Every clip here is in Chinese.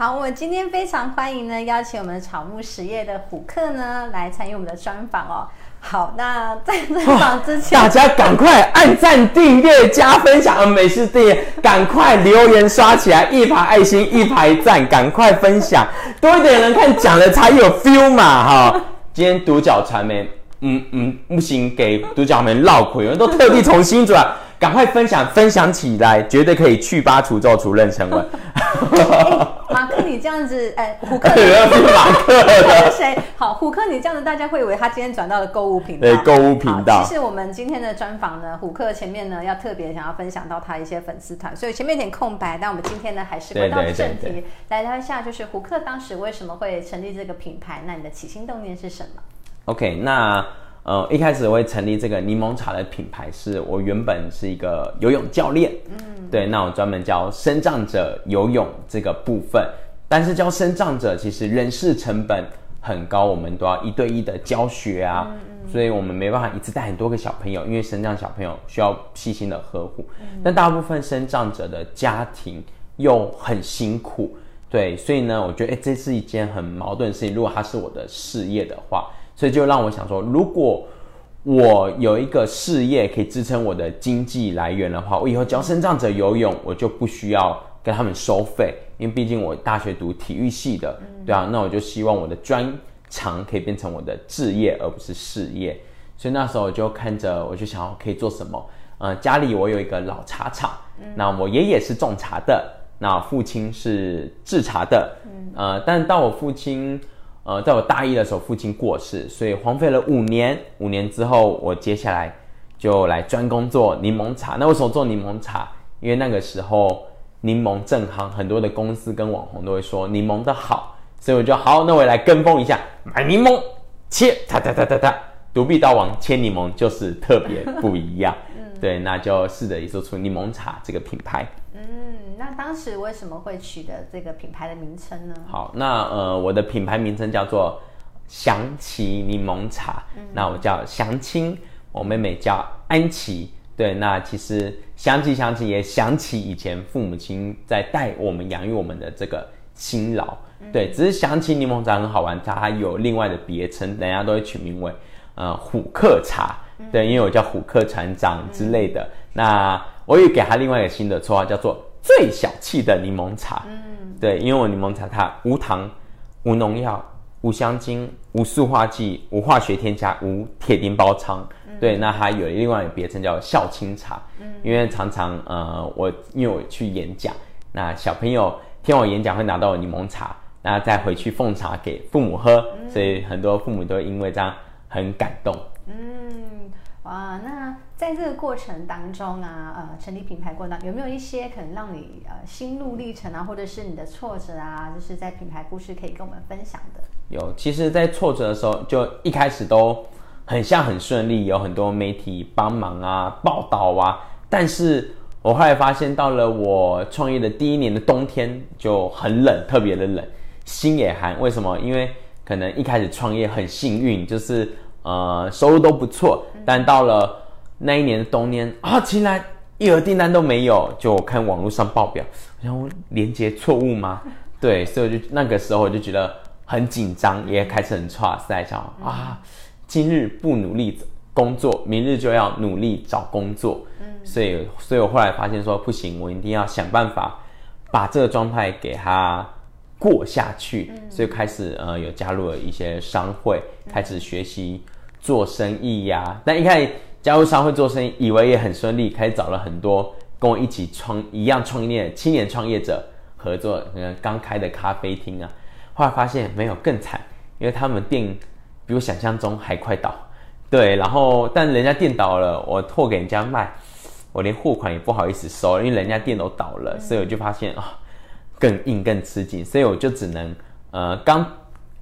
好，我们今天非常欢迎呢，邀请我们草木实业的虎克呢来参与我们的专访哦。好，那在专访之前，大家赶快按赞、订阅、加分享，呃，美食订阅，赶快留言刷起来，一排爱心，一排赞，赶快分享，多一点人看讲了才有 feel 嘛，哈。今天独角传媒，嗯嗯，不行，给独角们绕亏，我们都特地从新转。赶快分享，分享起来，绝对可以去疤除皱、除妊娠纹。这样子，哎，虎克，马克，谁？好，虎克，你这样子，大家会以为他今天转到了购物频道。对，购物频道。其实我们今天的专访呢，虎克前面呢要特别想要分享到他一些粉丝团，所以前面有点空白。但我们今天呢，还是回到正题，来聊一下，就是虎克当时为什么会成立这个品牌？那你的起心动念是什么？OK，那。呃，一开始我会成立这个柠檬茶的品牌，是我原本是一个游泳教练，嗯，对，那我专门教生长者游泳这个部分，但是教生长者其实人事成本很高，我们都要一对一的教学啊，所以我们没办法一次带很多个小朋友，因为生长小朋友需要细心的呵护，但大部分生长者的家庭又很辛苦，对，所以呢，我觉得哎，这是一件很矛盾的事情，如果他是我的事业的话。所以就让我想说，如果我有一个事业可以支撑我的经济来源的话，我以后教生长者游泳，我就不需要跟他们收费，因为毕竟我大学读体育系的，对啊，那我就希望我的专长可以变成我的置业，而不是事业。所以那时候我就看着，我就想要可以做什么？呃，家里我有一个老茶厂，那我爷爷是种茶的，那父亲是制茶的，呃，但到我父亲。呃，在我大一的时候，父亲过世，所以荒废了五年。五年之后，我接下来就来专攻做柠檬茶。那为什么做柠檬茶？因为那个时候柠檬正夯，很多的公司跟网红都会说柠檬的好，所以我就好，那我也来跟风一下，买柠檬切，哒哒哒哒哒，独臂刀王切柠檬就是特别不一样。对，那就试着也做出柠檬茶这个品牌。嗯，那当时为什么会取得这个品牌的名称呢？好，那呃，我的品牌名称叫做祥奇柠檬茶。那我叫祥青，我妹妹叫安琪。对，那其实祥奇祥奇也想起以前父母亲在带我们养育我们的这个辛劳。对，只是想起柠檬茶很好玩，它还有另外的别称，人家都会取名为呃虎克茶。对，因为我叫虎克船长之类的。那我也给他另外一个新的绰号，叫做最小气的柠檬茶。嗯，对，因为我柠檬茶它无糖、无农药、无香精、无塑化剂、无化学添加、无铁钉包装。对，那还有另外一个别称叫孝亲茶。嗯，因为常常呃，我因为我去演讲，那小朋友听我演讲会拿到柠檬茶，那再回去奉茶给父母喝，所以很多父母都因为这样很感动。嗯，哇，那。在这个过程当中啊，呃，成立品牌过程有没有一些可能让你呃心路历程啊，或者是你的挫折啊，就是在品牌故事可以跟我们分享的？有，其实，在挫折的时候，就一开始都很像很顺利，有很多媒体帮忙啊、报道啊。但是我后来发现，到了我创业的第一年的冬天就很冷，特别的冷，心也寒。为什么？因为可能一开始创业很幸运，就是呃收入都不错，但到了那一年的冬天啊，竟然一盒订单都没有。就我看网络上报表，然后连接错误吗？对，所以我就那个时候我就觉得很紧张，也开始很差，在想啊，今日不努力工作，明日就要努力找工作。嗯，所以，所以我后来发现说不行，我一定要想办法把这个状态给他。过下去，所以开始呃有加入了一些商会，开始学习做生意呀。但一开始加入商会做生意，以为也很顺利，开始找了很多跟我一起创一样创业青年创业者合作，嗯，刚开的咖啡厅啊。后来发现没有更惨，因为他们店比我想象中还快倒。对，然后但人家店倒了，我货给人家卖，我连货款也不好意思收，因为人家店都倒了，所以我就发现啊。更硬更吃紧，所以我就只能，呃，刚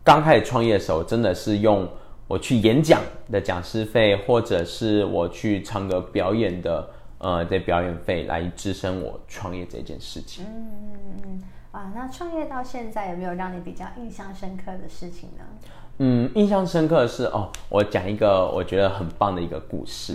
刚开始创业的时候，真的是用我去演讲的讲师费，或者是我去唱歌表演的，呃，的表演费来支撑我创业这件事情。嗯嗯嗯，啊，那创业到现在有没有让你比较印象深刻的事情呢？嗯，印象深刻的是哦，我讲一个我觉得很棒的一个故事。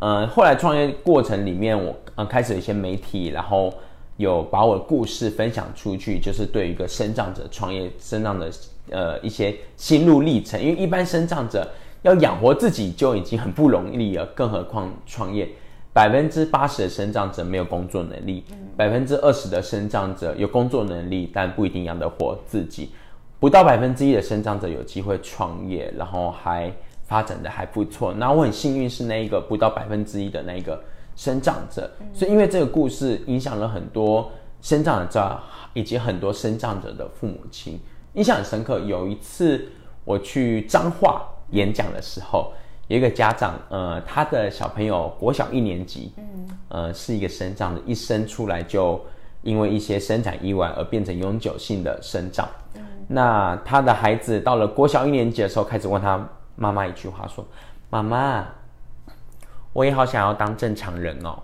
嗯，呃，后来创业过程里面，我呃开始有一些媒体，然后。有把我的故事分享出去，就是对一个生长者创业、生长的呃一些心路历程。因为一般生长者要养活自己就已经很不容易了，更何况创业。百分之八十的生长者没有工作能力，百分之二十的生长者有工作能力，但不一定养得活自己。不到百分之一的生长者有机会创业，然后还发展的还不错。那我很幸运是那一个不到百分之一的那一个。生长者，所以因为这个故事影响了很多生长者以及很多生长者的父母亲，印象很深刻。有一次我去彰化演讲的时候，有一个家长，呃，他的小朋友国小一年级，嗯，呃，是一个生长的，一生出来就因为一些生产意外而变成永久性的生长。那他的孩子到了国小一年级的时候，开始问他妈妈一句话，说：“妈妈。”我也好想要当正常人哦，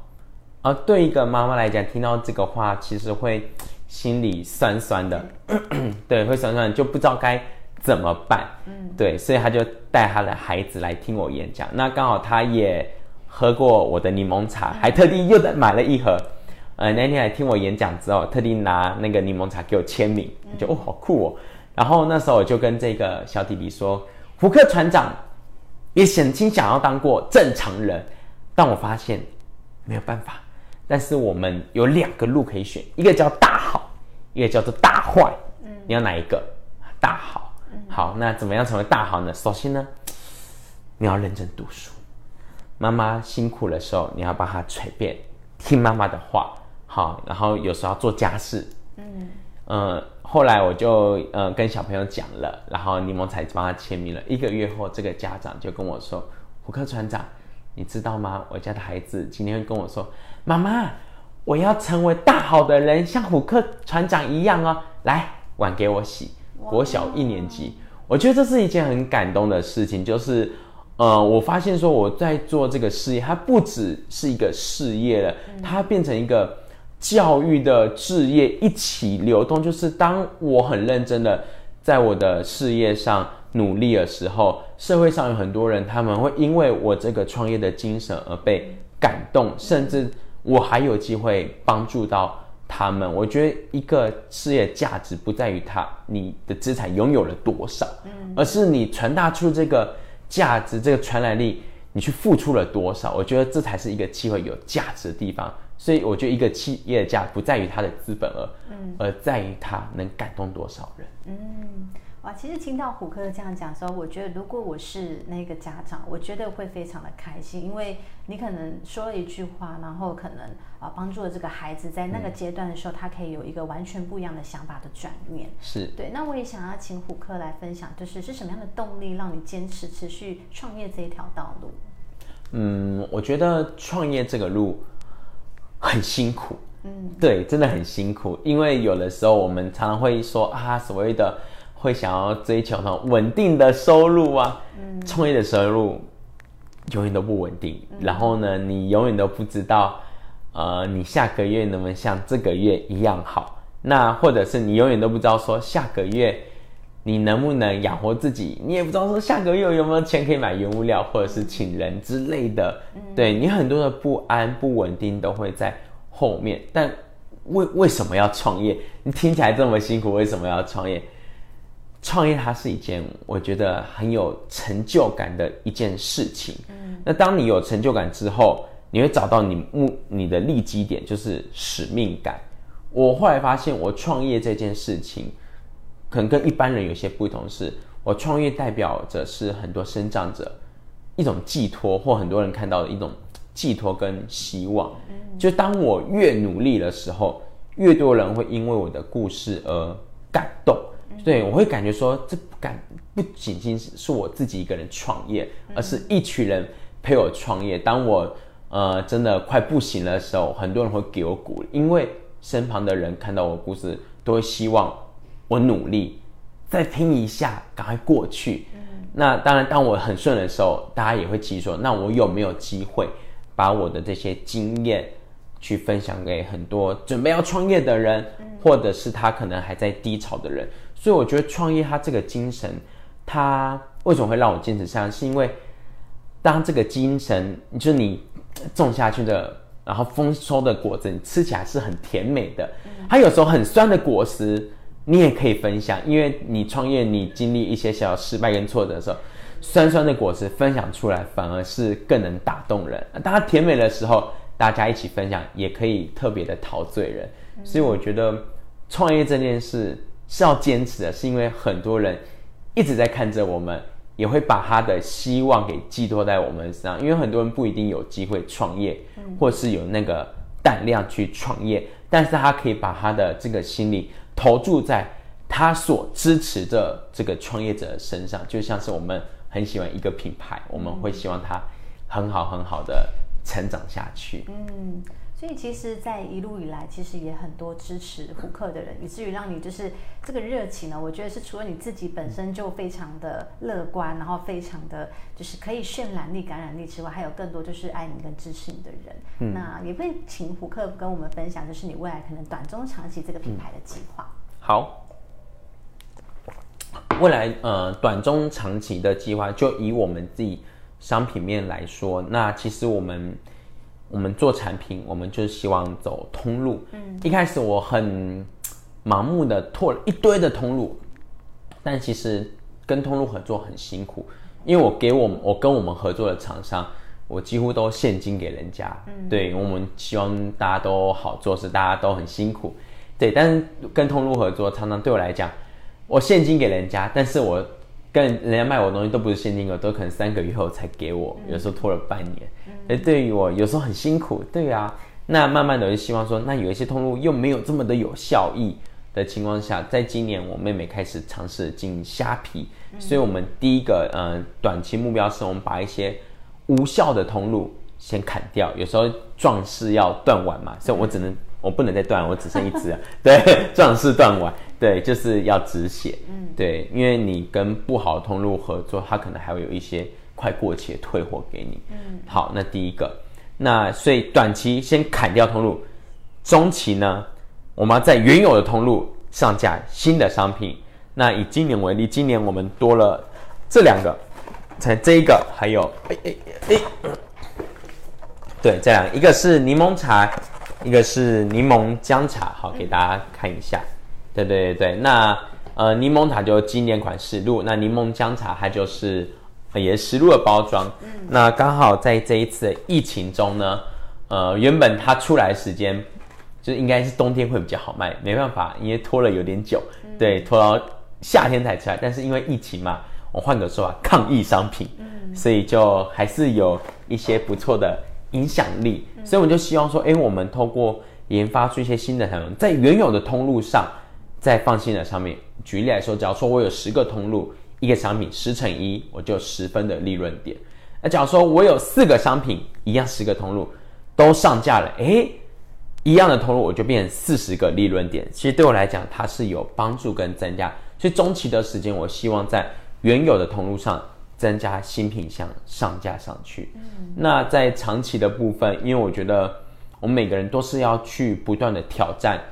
而对一个妈妈来讲，听到这个话，其实会心里酸酸的，对，会酸酸，就不知道该怎么办。嗯，对，所以他就带他的孩子来听我演讲。那刚好他也喝过我的柠檬茶，还特地又买了一盒。呃，那天来听我演讲之后，特地拿那个柠檬茶给我签名，就哦，好酷哦。然后那时候我就跟这个小弟弟说，胡克船长也想亲想要当过正常人。但我发现没有办法，但是我们有两个路可以选，一个叫大好，一个叫做大坏。嗯，你要哪一个？大好。好，那怎么样成为大好呢？首先呢，你要认真读书。妈妈辛苦的时候，你要帮她捶背，听妈妈的话。好，然后有时候要做家事。嗯嗯，后来我就呃跟小朋友讲了，然后柠檬才帮他签名了。一个月后，这个家长就跟我说：“胡克船长。”你知道吗？我家的孩子今天跟我说：“妈妈，我要成为大好的人，像虎克船长一样哦。”来，碗给我洗。国小一年级，我觉得这是一件很感动的事情。就是，呃，我发现说我在做这个事业，它不只是一个事业了，它变成一个教育的事业一起流动。就是当我很认真的在我的事业上。努力的时候，社会上有很多人，他们会因为我这个创业的精神而被感动，甚至我还有机会帮助到他们。我觉得一个事业价值不在于他你的资产拥有了多少，而是你传达出这个价值、这个传染力，你去付出了多少。我觉得这才是一个机会有价值的地方。所以，我觉得一个企业价不在于它的资本额，嗯，而在于它能感动多少人，嗯。哇，其实听到虎哥这样讲的时候，我觉得如果我是那个家长，我觉得会非常的开心，因为你可能说了一句话，然后可能啊帮助了这个孩子在那个阶段的时候，他可以有一个完全不一样的想法的转念。是对。那我也想要请虎哥来分享，就是是什么样的动力让你坚持持续创业这一条道路？嗯，我觉得创业这个路很辛苦。嗯，对，真的很辛苦，因为有的时候我们常常会说啊，所谓的。会想要追求那种稳定的收入啊，创业的收入永远都不稳定。然后呢，你永远都不知道，呃，你下个月能不能像这个月一样好？那或者是你永远都不知道说下个月你能不能养活自己？你也不知道说下个月有没有钱可以买原物料，或者是请人之类的。对你很多的不安、不稳定都会在后面。但为为什么要创业？你听起来这么辛苦，为什么要创业？创业它是一件我觉得很有成就感的一件事情。嗯，那当你有成就感之后，你会找到你目你的利基点，就是使命感。我后来发现，我创业这件事情。可能跟一般人有些不同，是我创业代表着是很多生长者一种寄托，或很多人看到的一种寄托跟希望。就当我越努力的时候，越多人会因为我的故事而感动。对我会感觉说，这不感不仅仅是我自己一个人创业，而是一群人陪我创业。当我呃真的快不行的时候，很多人会给我鼓励，因为身旁的人看到我故事，都会希望。我努力，再拼一下，赶快过去。那当然，当我很顺的时候，大家也会提说，那我有没有机会把我的这些经验去分享给很多准备要创业的人，或者是他可能还在低潮的人？所以我觉得创业它这个精神，它为什么会让我坚持下来？是因为当这个精神，就是你种下去的，然后丰收的果子，你吃起来是很甜美的。它有时候很酸的果实。你也可以分享，因为你创业，你经历一些小失败跟挫折的时候，酸酸的果实分享出来，反而是更能打动人。当它甜美的时候，大家一起分享，也可以特别的陶醉人。所以我觉得创业这件事是要坚持的，是因为很多人一直在看着我们，也会把他的希望给寄托在我们身上。因为很多人不一定有机会创业，或是有那个胆量去创业，但是他可以把他的这个心理。投注在他所支持的这个创业者身上，就像是我们很喜欢一个品牌，我们会希望它很好很好的成长下去。嗯。所以其实，在一路以来，其实也很多支持胡克的人，以至于让你就是这个热情呢。我觉得是除了你自己本身就非常的乐观，然后非常的就是可以渲染力、感染力之外，还有更多就是爱你跟支持你的人。嗯，那也会请胡克跟我们分享，就是你未来可能短中长期这个品牌的计划。好，未来呃短中长期的计划，就以我们自己商品面来说，那其实我们。我们做产品，我们就是希望走通路。嗯，一开始我很盲目的拓了一堆的通路，但其实跟通路合作很辛苦，因为我给我我跟我们合作的厂商，我几乎都现金给人家。嗯，对我们希望大家都好做事，大家都很辛苦。对，但是跟通路合作，常常对我来讲，我现金给人家，但是我。跟人家卖我东西都不是现金额，都可能三个月后才给我，有时候拖了半年。哎，对于我有时候很辛苦，对啊。那慢慢的我就希望说，那有一些通路又没有这么的有效益的情况下，在今年我妹妹开始尝试进虾皮，所以我们第一个呃短期目标是我们把一些无效的通路先砍掉。有时候壮士要断腕嘛，所以我只能。我不能再断，我只剩一只了。对，壮士断腕，对，就是要止血。嗯，对，因为你跟不好的通路合作，他可能还会有一些快过期的退货给你。嗯，好，那第一个，那所以短期先砍掉通路，中期呢，我们要在原有的通路上架新的商品。那以今年为例，今年我们多了这两个，才这一个，还有哎哎哎，对，这样一个是柠檬茶。一个是柠檬姜茶，好给大家看一下。对对对对，那呃柠檬塔就经典款实录，那柠檬姜茶它就是也是实录的包装。嗯，那刚好在这一次疫情中呢，呃原本它出来时间就应该是冬天会比较好卖，没办法，因为拖了有点久，对，拖到夏天才出来。但是因为疫情嘛，我换个说法，抗疫商品，嗯，所以就还是有一些不错的。影响力，所以我就希望说，哎，我们透过研发出一些新的产品，在原有的通路上再放心的上面。举例来说，假如说我有十个通路，一个商品十乘一，我就十分的利润点。那假如说我有四个商品，一样十个通路都上架了，诶，一样的通路我就变成四十个利润点。其实对我来讲，它是有帮助跟增加。所以中期的时间，我希望在原有的通路上。增加新品项上架上去，那在长期的部分，因为我觉得我们每个人都是要去不断的挑战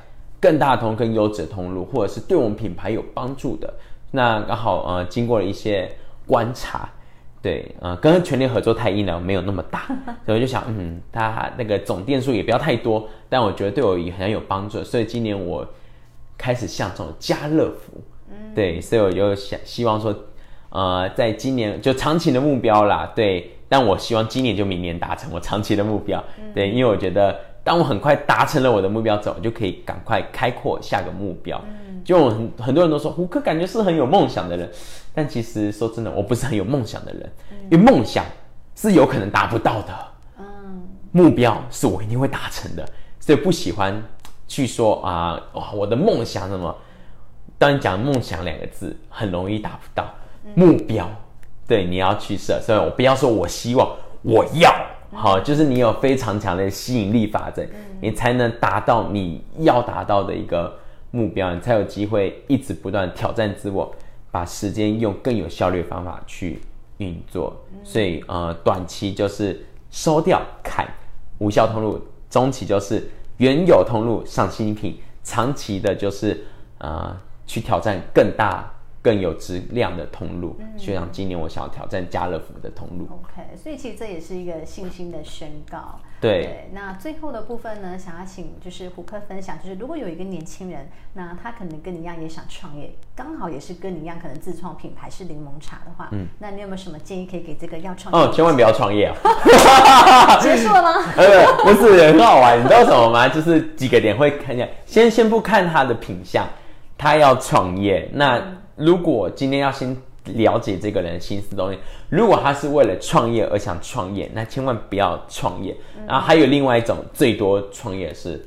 更大通、更优质的通路，或者是对我们品牌有帮助的。那刚好呃，经过了一些观察，对，呃，跟全联合作太医疗没有那么大，所以我就想，嗯，它那个总店数也不要太多，但我觉得对我也很有帮助，所以今年我开始向这种家乐福，嗯对，所以我就想希望说，呃，在今年就长期的目标啦，对，但我希望今年就明年达成我长期的目标，对，因为我觉得当我很快达成了我的目标之后，我就可以赶快开阔下个目标。就很很多人都说胡克感觉是很有梦想的人，但其实说真的，我不是很有梦想的人，因为梦想是有可能达不到的，嗯，目标是我一定会达成的，所以不喜欢去说啊，哇，我的梦想什么？当你讲梦想两个字，很容易达不到。目标，对，你要去设，所以我不要说我希望，我要，好，就是你有非常强的吸引力法则，你才能达到你要达到的一个。目标，你才有机会一直不断挑战自我，把时间用更有效率的方法去运作。所以，呃，短期就是收掉砍无效通路，中期就是原有通路上新品，长期的就是呃去挑战更大。更有质量的通路，学长今年我想要挑战家乐福的通路。OK，所以其实这也是一个信心的宣告。对，那最后的部分呢，想要请就是胡克分享，就是如果有一个年轻人，那他可能跟你一样也想创业，刚好也是跟你一样可能自创品牌是柠檬茶的话，嗯，那你有没有什么建议可以给这个要创业？哦，千万不要创业啊！结束了吗？呃，不是，很好玩，你知道什么吗？就是几个点会看一下，先先不看他的品相，他要创业那。如果今天要先了解这个人的心思东西，如果他是为了创业而想创业，那千万不要创业。然后还有另外一种，最多创业是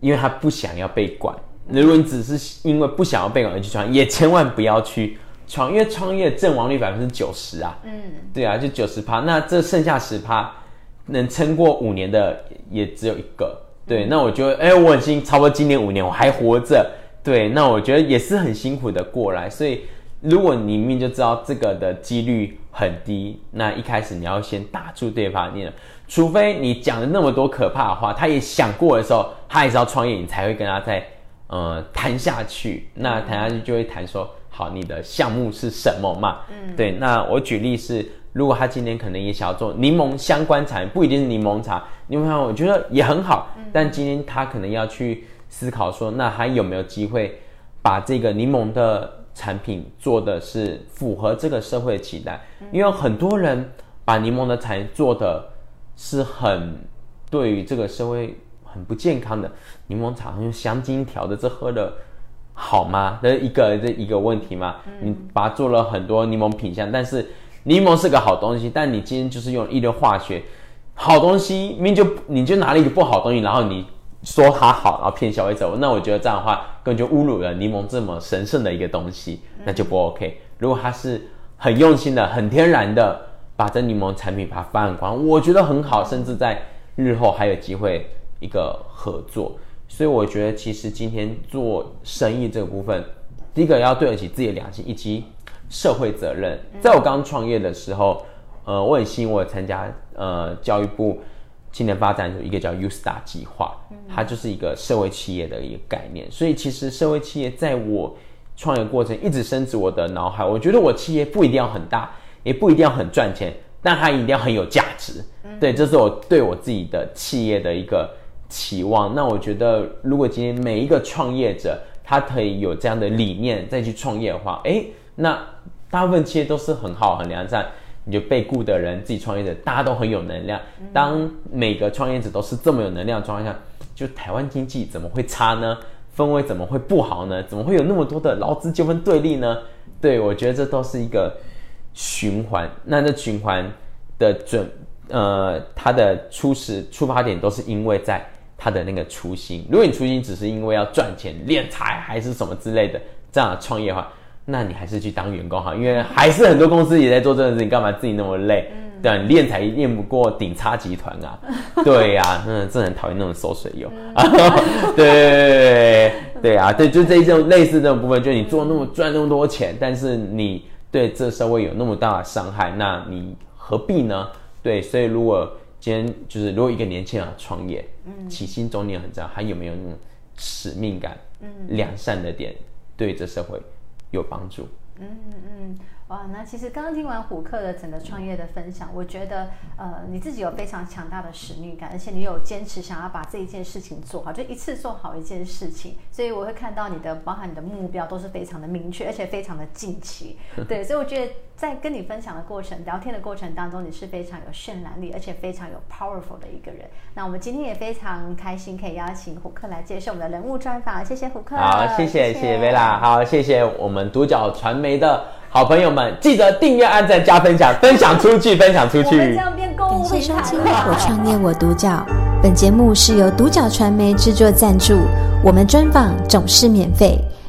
因为他不想要被管。如果你只是因为不想要被管而去创，也千万不要去创，因为创业阵亡率百分之九十啊。嗯，对啊，就九十趴，那这剩下十趴能撑过五年的也只有一个。对，那我觉得，哎，我已经差不多今年五年我还活着。对，那我觉得也是很辛苦的过来，所以如果你明明就知道这个的几率很低，那一开始你要先打住对方念，除非你讲了那么多可怕的话，他也想过的时候，他也是要创业，你才会跟他再呃谈下去。那谈下去就会谈说，好，你的项目是什么嘛？嗯，对。那我举例是，如果他今天可能也想要做柠檬相关产品，不一定是柠檬茶，柠檬茶我觉得也很好，但今天他可能要去。思考说，那还有没有机会把这个柠檬的产品做的是符合这个社会的期待？因为很多人把柠檬的产品做的是很对于这个社会很不健康的柠檬茶，用香精调的，这喝的好吗？这一个这一个问题嘛。你把它做了很多柠檬品相，但是柠檬是个好东西，但你今天就是用一堆化学好东西，明明就你就拿了一个不好东西，然后你。说它好，然后骗消费者，那我觉得这样的话，根本就侮辱了柠檬这么神圣的一个东西，那就不 OK。如果他是很用心的、很天然的把这柠檬产品把它发扬光，我觉得很好，甚至在日后还有机会一个合作。所以我觉得，其实今天做生意这个部分，第一个要对得起自己的良心以及社会责任。在我刚创业的时候，呃，我很幸运，我参加呃教育部。青年发展有一个叫 U Star 计划，它就是一个社会企业的一个概念。所以其实社会企业在我创业过程一直深植我的脑海。我觉得我企业不一定要很大，也不一定要很赚钱，但它一定要很有价值。对，这是我对我自己的企业的一个期望。那我觉得，如果今天每一个创业者他可以有这样的理念再去创业的话，诶，那大部分企业都是很好、很良善。你就被雇的人，自己创业者，大家都很有能量。当每个创业者都是这么有能量的状况下，就台湾经济怎么会差呢？氛围怎么会不好呢？怎么会有那么多的劳资纠纷对立呢？对我觉得这都是一个循环。那这循环的准，呃，它的初始出发点都是因为在他的那个初心。如果你初心只是因为要赚钱、敛财还是什么之类的这样的创业的话，那你还是去当员工好，因为还是很多公司也在做这件事，你干嘛自己那么累？对，练才练不过顶差集团啊！对呀，嗯，真的很讨厌那种收水油。对 对啊，对，就这种类似这种部分，就你做那么赚那么多钱，但是你对这社会有那么大的伤害，那你何必呢？对，所以如果今天就是如果一个年轻人创业，嗯，起心动念很重要，还有没有那种使命感？嗯，良善的点对这社会。有帮助，嗯嗯，哇，那其实刚刚听完虎克的整个创业的分享，我觉得呃你自己有非常强大的使命感，而且你有坚持想要把这一件事情做好，就一次做好一件事情，所以我会看到你的，包含你的目标都是非常的明确，而且非常的近期。对，所以我觉得在跟你分享的过程、聊天的过程当中，你是非常有渲染力，而且非常有 powerful 的一个人。那我们今天也非常开心可以邀请虎克来接受我们的人物专访，谢谢虎克。好，谢谢谢谢薇拉，好，谢谢我们独角传媒的好朋友们，记得订阅、按赞、加分享，分享出去，分享出我们这。样变购物感谢收听《了。我创业我独角》。本节目是由独角传媒制作赞助，我们专访总是免费。